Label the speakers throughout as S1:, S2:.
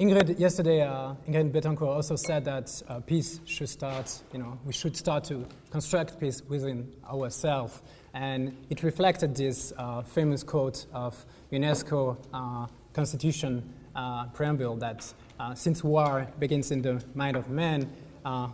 S1: Ingrid, yesterday, uh, Ingrid Betancourt also said that uh, peace should start, you know, we should start to construct peace within ourselves. And it reflected this uh, famous quote of UNESCO uh, Constitution uh, preamble that uh, since war begins in the mind of man,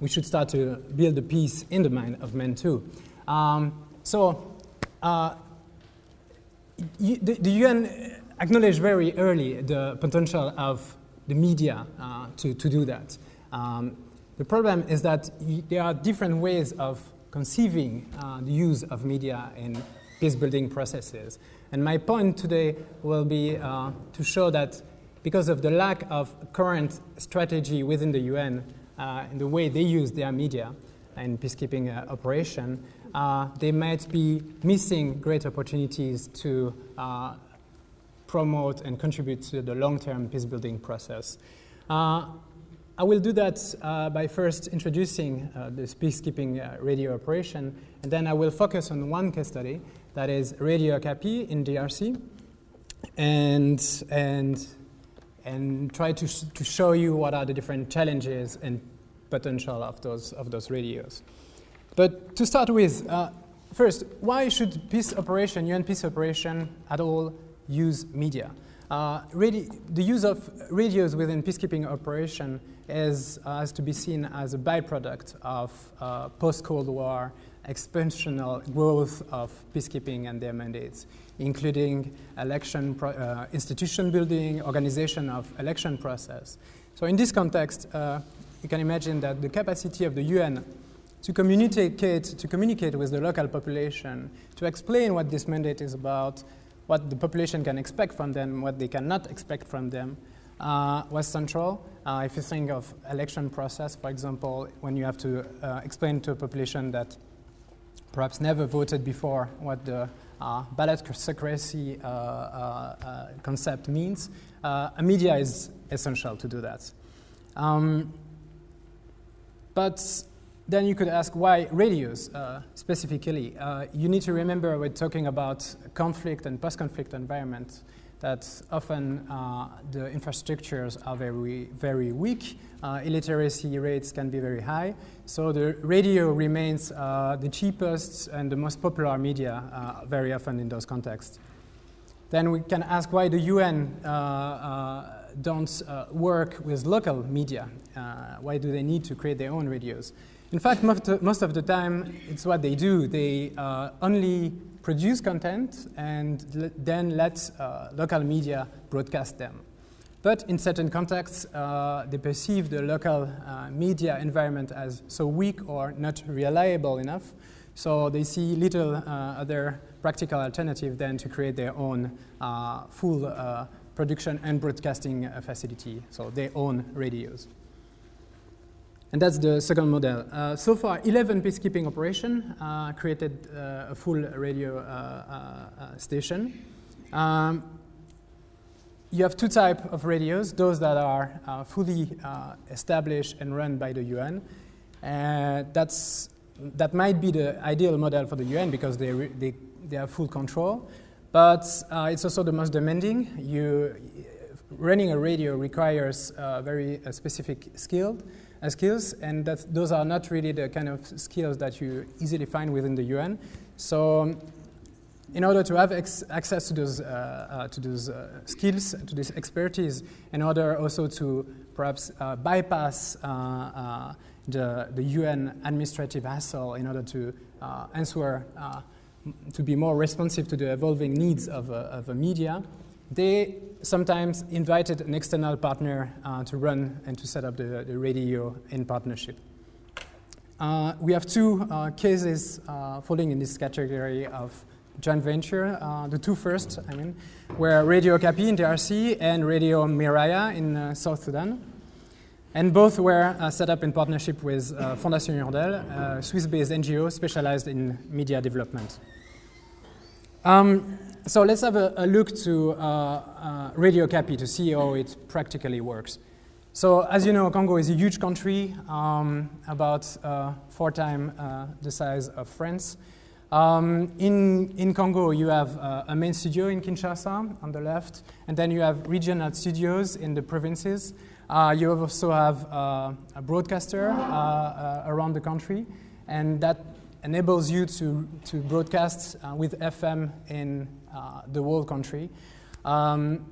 S1: we should start to build the peace in the mind of men too. Um, so, the, the UN acknowledged very early the potential of the media uh, to, to do that. Um, the problem is that there are different ways of conceiving uh, the use of media in peace building processes. And my point today will be uh, to show that because of the lack of current strategy within the UN uh, in the way they use their media in peacekeeping uh, operation, uh, they might be missing great opportunities to promote and contribute to the long-term peace-building process. Uh, I will do that uh, by first introducing uh, this peacekeeping uh, radio operation, and then I will focus on one case study that is Radio Okapi in DRC, and, and, and try to, sh- to show you what are the different challenges and potential of those, of those radios. But to start with, uh, first, why should peace operation, UN peace operation at all use media. Uh, the use of radios within peacekeeping operation is, uh, has to be seen as a byproduct of uh, post-Cold War expansional growth of peacekeeping and their mandates, including election pro- uh, institution building, organization of election process. So in this context, uh, you can imagine that the capacity of the UN to communicate, to communicate with the local population, to explain what this mandate is about, what the population can expect from them, what they cannot expect from them, uh, was central. Uh, if you think of election process, for example, when you have to uh, explain to a population that perhaps never voted before what the uh, ballot secrecy uh, uh, concept means, a media is essential to do that. Um, but then you could ask why radios uh, specifically. Uh, you need to remember we're talking about conflict and post-conflict environment that often uh, the infrastructures are very, very weak. Uh, illiteracy rates can be very high. So the radio remains uh, the cheapest and the most popular media uh, very often in those contexts. Then we can ask why the UN don't work with local media. why do they need to create their own radios? In fact, most of the time, it's what they do. They uh, only produce content and then let uh, local media broadcast them. But in certain contexts, uh, they perceive the local uh, media environment as so weak or not reliable enough. So they see little uh, other practical alternative than to create their own uh, full production and broadcasting facility, so their own radios. And that's the second model. Uh, so far, 11 peacekeeping operations uh, created uh, a full radio uh, uh, uh, station. Um, you have two types of radios, those that are fully established and run by the UN. that's, that might be the ideal model for the UN because they, re- they, they have full control. But it's also the most demanding. You, running a radio requires very specific skill skills, and that those are not really the kind of skills that you easily find within the UN. So, in order to have ex- access to those, uh, uh, to those uh, skills, to this expertise, in order also to perhaps uh, bypass uh, the, the UN administrative hassle in order to answer, to be more responsive to the evolving needs of, of a media, they sometimes invited an external partner uh, to run and to set up the, the radio in partnership. Uh, we have two uh, cases uh, falling in this category of joint venture. Uh, the two first, I mean, were Radio Okapi in DRC and Radio Miraya in uh, South Sudan. And both were set up in partnership with Fondation Hirondelle, a Swiss based NGO specialized in media development. Um, so let's have a, a look to uh, uh, Radio Okapi to see how it practically works. So as you know, Congo is a huge country, um, about uh, four times uh, the size of France. Um, in, in Congo, you have uh, a main studio in Kinshasa on the left, and then you have regional studios in the provinces. Uh, you also have uh, a broadcaster around the country, and that enables you to, to broadcast uh, with FM in the whole country. Um,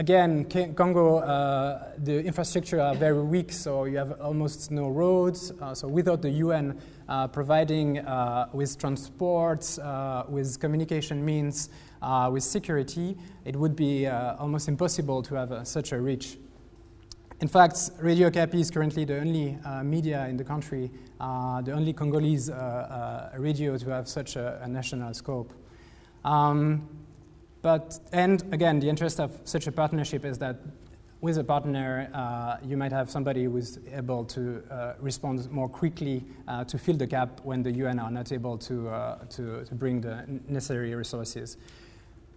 S1: again, Congo, uh, the infrastructure are very weak, so you have almost no roads. Uh, so without the UN uh, providing uh, with transport, uh, with communication means, uh, with security, it would be almost impossible to have such a reach. In fact, Radio Okapi is currently the only media in the country, the only Congolese radio to have such a, a national scope. Um, but, and again, the interest of such a partnership is that with a partner, uh, you might have somebody who's able to uh, respond more quickly uh, to fill the gap when the UN are not able to, uh, to, to, bring the necessary resources.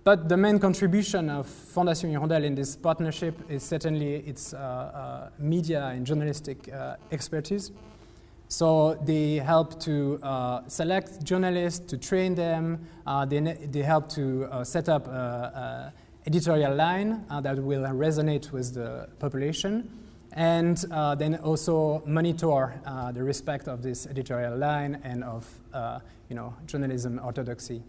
S1: But the main contribution of Fondation Hirondelle in this partnership is certainly its uh, uh, media and journalistic expertise. So they help to uh, select journalists, to train them. Uh, they, they help to uh, set up an editorial line uh, that will resonate with the population. And uh, then also monitor uh, the respect of this editorial line and of you know, journalism orthodoxy.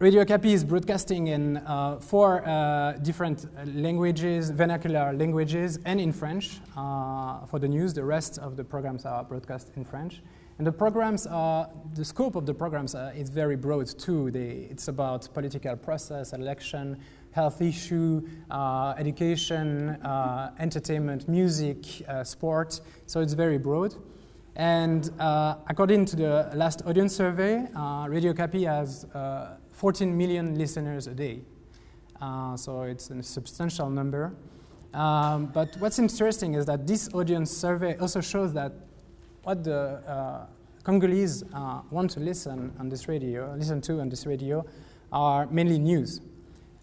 S1: Radio Okapi is broadcasting in uh, four uh, different languages, vernacular languages, and in French uh, for the news. The rest of the programs are broadcast in French. And the programs are, the scope of the programs uh, is very broad too. They, it's about political process, election, health issue, uh, education, uh, entertainment, music, sport. So it's very broad. And according to the last audience survey, Radio Okapi has 14 million listeners a day. Uh, so it's a substantial number. Um, but what's interesting is that this audience survey also shows that what the uh, Congolese uh, want to listen on this radio, listen to on this radio, are mainly news.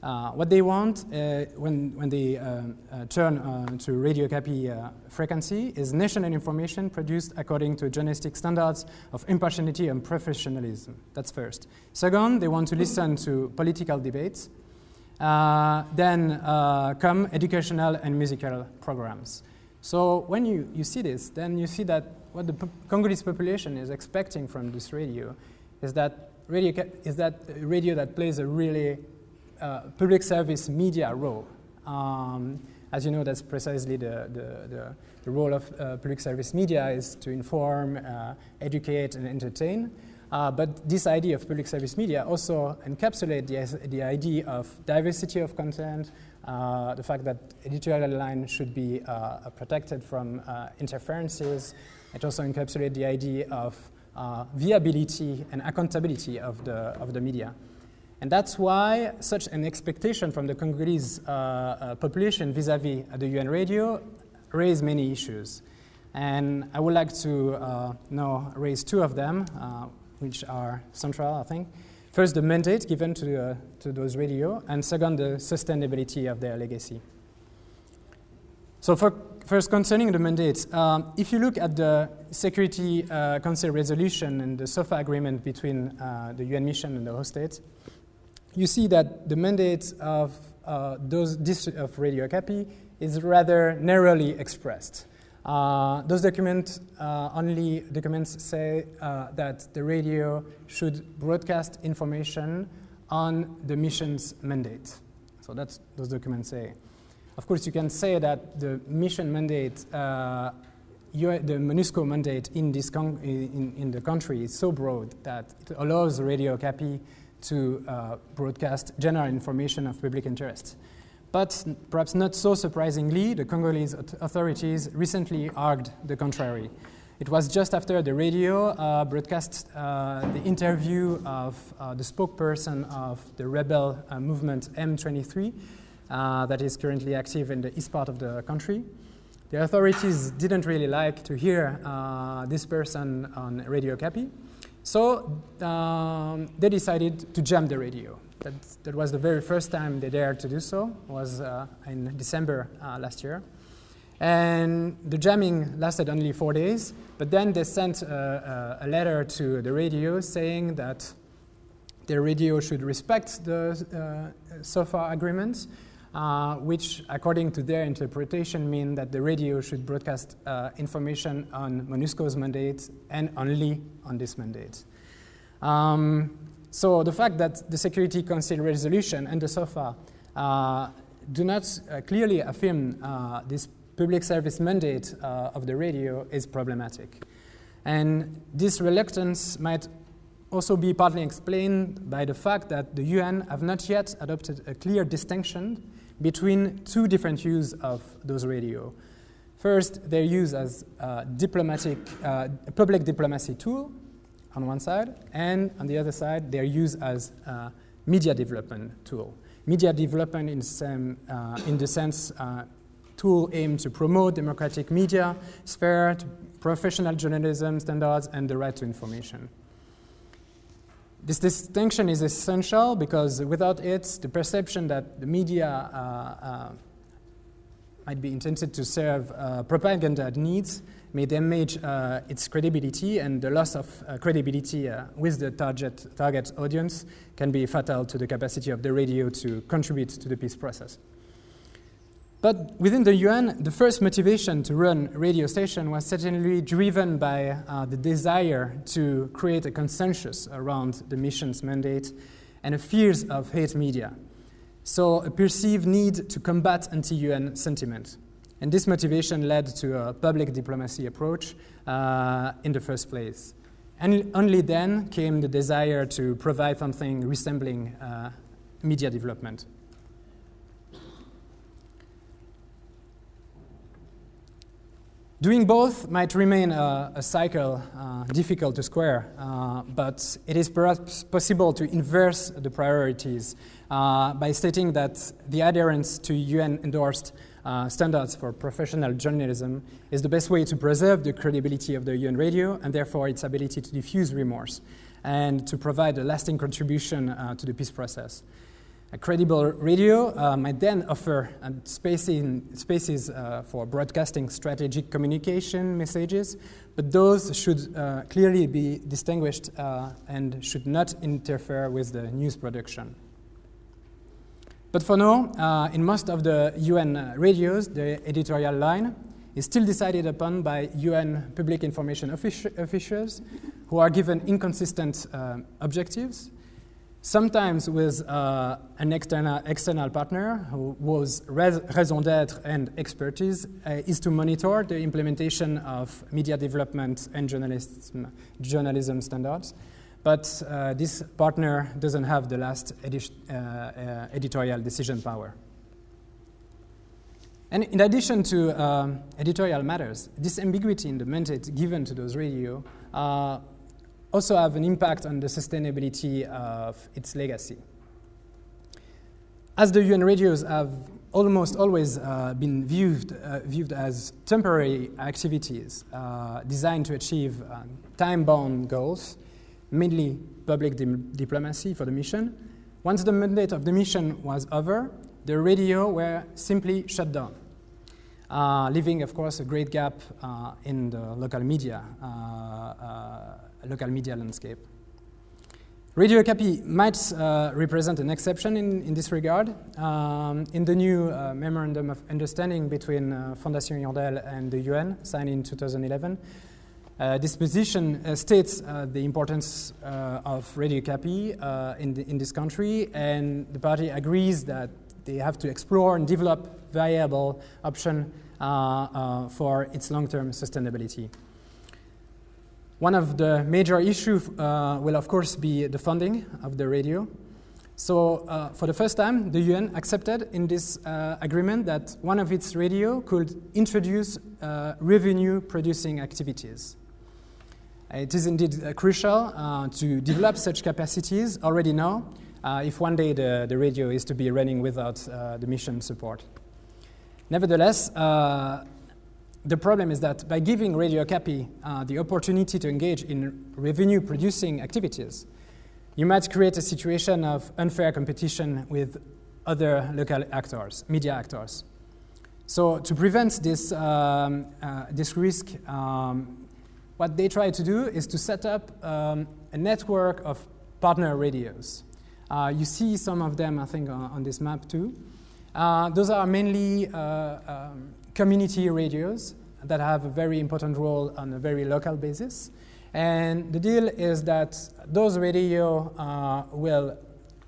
S1: Uh, what they want uh, when, when they uh, uh turn uh, to Radio uh, frequency is national information produced according to journalistic standards of impartiality and professionalism. That's first. Second, they want to listen to political debates. then come educational and musical programs. So when you, you see this, then you see that what the Congolese population is expecting from this radio is that radio, is that radio that plays a really uh, public service media role. Um, as you know, that's precisely the, the, the, the role of uh, public service media is to inform, uh, educate, and entertain. Uh, but this idea of public service media also encapsulates the, the idea of diversity of content, uh, the fact that editorial line should be protected from interferences. It also encapsulates the idea of viability and accountability of the, of the media. And that's why such an expectation from the Congolese uh, uh, population vis-à-vis the UN radio raised many issues. And I would like to uh, now raise two of them, uh, which are central, I think. First, the mandate given to, uh, to those radio, and second, the sustainability of their legacy. So for, first, concerning the mandate, um, if you look at the Security uh, Council resolution and the SOFA agreement between the UN mission and the host states, you see that the mandate of uh, those district of Radio Okapi is rather narrowly expressed. Uh, those documents uh, only documents say uh, that the radio should broadcast information on the mission's mandate. So that's those documents say. Of course, you can say that the mission mandate, uh, the MONUSCO mandate in, this in, in the country is so broad that it allows Radio Okapi to uh, broadcast general information of public interest. But perhaps not so surprisingly, the Congolese authorities recently argued the contrary. It was just after the radio uh, broadcast uh, the interview of uh, the spokesperson of the rebel uh, movement M23 uh, that is currently active in the east part of the country. The authorities didn't really like to hear this person on Radio Okapi. So um, they decided to jam the radio. That, that was the very first time they dared to do so, was uh, in December uh, last year. And the jamming lasted only four days, but then they sent a, a, a letter to the radio saying that the radio should respect the uh, SOFA agreement, uh, which, according to their interpretation, mean that the radio should broadcast uh, information on MONUSCO's mandate and only on this mandate. Um, so the fact that the Security Council resolution and the SOFA uh, do not uh, clearly affirm uh, this public service mandate of the radio is problematic. And this reluctance might also be partly explained by the fact that the UN have not yet adopted a clear distinction between two different use of those radio. First, they're used as a diplomatic, uh, public diplomacy tool on one side, and on the other side, they're used as a media development tool. Media development in, some, uh, in the sense uh, tool aimed to promote democratic media sphere, professional journalism standards, and the right to information. This distinction is essential because without it, the perception that the media uh, uh, might be intended to serve uh, propaganda needs may damage uh, its credibility, and the loss of uh, credibility uh, with the target, target audience can be fatal to the capacity of the radio to contribute to the peace process. But within the UN, the first motivation to run radio station was certainly driven by uh, the desire to create a consensus around the mission's mandate and a fears of hate media. So, a perceived need to combat anti UN sentiment. And this motivation led to a public diplomacy approach uh, in the first place. And only then came the desire to provide something resembling uh, media development. Doing both might remain a, a cycle uh, difficult to square, uh, but it is perhaps possible to inverse the priorities uh, by stating that the adherence to UN endorsed uh, standards for professional journalism is the best way to preserve the credibility of the UN radio and therefore its ability to diffuse remorse and to provide a lasting contribution uh, to the peace process. A credible radio uh, might then offer uh, spaces uh, for broadcasting strategic communication messages, but those should uh, clearly be distinguished uh, and should not interfere with the news production. But for now, uh, in most of the UN radios, the editorial line is still decided upon by UN public information offici- officials who are given inconsistent objectives sometimes with uh, an external, external partner who, whose raison d'etre and expertise uh, is to monitor the implementation of media development and journalism, journalism standards. But uh, this partner doesn't have the last uh, uh, editorial decision power. And in addition to um, editorial matters, this ambiguity in the mandate given to those radio uh, also have an impact on the sustainability of its legacy. As the UN radios have almost always uh, been viewed, uh, viewed as temporary activities uh, designed to achieve um, time bound goals, mainly public di- diplomacy for the mission, once the mandate of the mission was over, the radio were simply shut down. Uh, leaving, of course, a great gap uh, in the local media uh, local media landscape. Radio Okapi might uh, represent an exception in, in this regard. Um, in the new uh, Memorandum of Understanding between uh, Fondation Hirondelle and the UN, signed in 2011, uh, this position uh, states uh, the importance of Radio Okapi in, in this country, and the party agrees that they have to explore and develop viable options for its long-term sustainability. One of the major issues uh, will, of course, be the funding of the radio. So, uh, for the first time, the UN accepted in this uh, agreement that one of its radio could introduce uh, revenue producing activities. It is indeed uh, crucial uh, to develop such capacities already now if one day the, the radio is to be running without the mission support. Nevertheless, the problem is that by giving Radio Okapi uh, the opportunity to engage in revenue producing activities, you might create a situation of unfair competition with other local actors, media actors. So to prevent this, um, uh, this risk, um, what they try to do is to set up um, a network of partner radios. Uh, you see some of them, I think, on, on this map too. Uh, those are mainly uh, um, community radios that have a very important role on a very local basis. And the deal is that those radio uh, will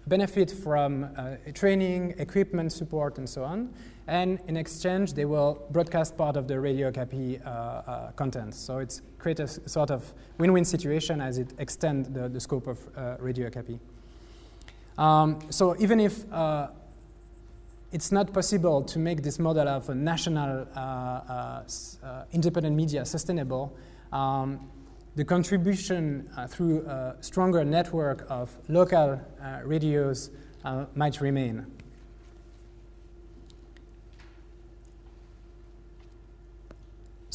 S1: benefit from uh, training, equipment support, and so on. And in exchange, they will broadcast part of the Radio Okapi uh, uh, content. So it's create a sort of win-win situation as it extends the, the scope of uh, Radio Okapi. Um, so even if uh, it's not possible to make this model of a national uh, uh, independent media sustainable, um, the contribution uh, through a stronger network of local uh, radios uh, might remain.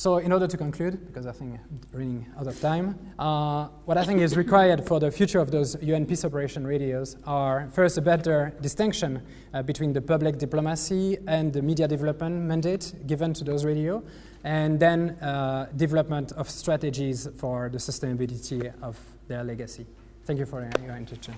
S1: So, in order to conclude, because I think I'm running out of time, uh, what I think is required for the future of those UN peace operation radios are first a better distinction uh, between the public diplomacy and the media development mandate given to those radio, and then uh, development of strategies for the sustainability of their legacy. Thank you for your attention.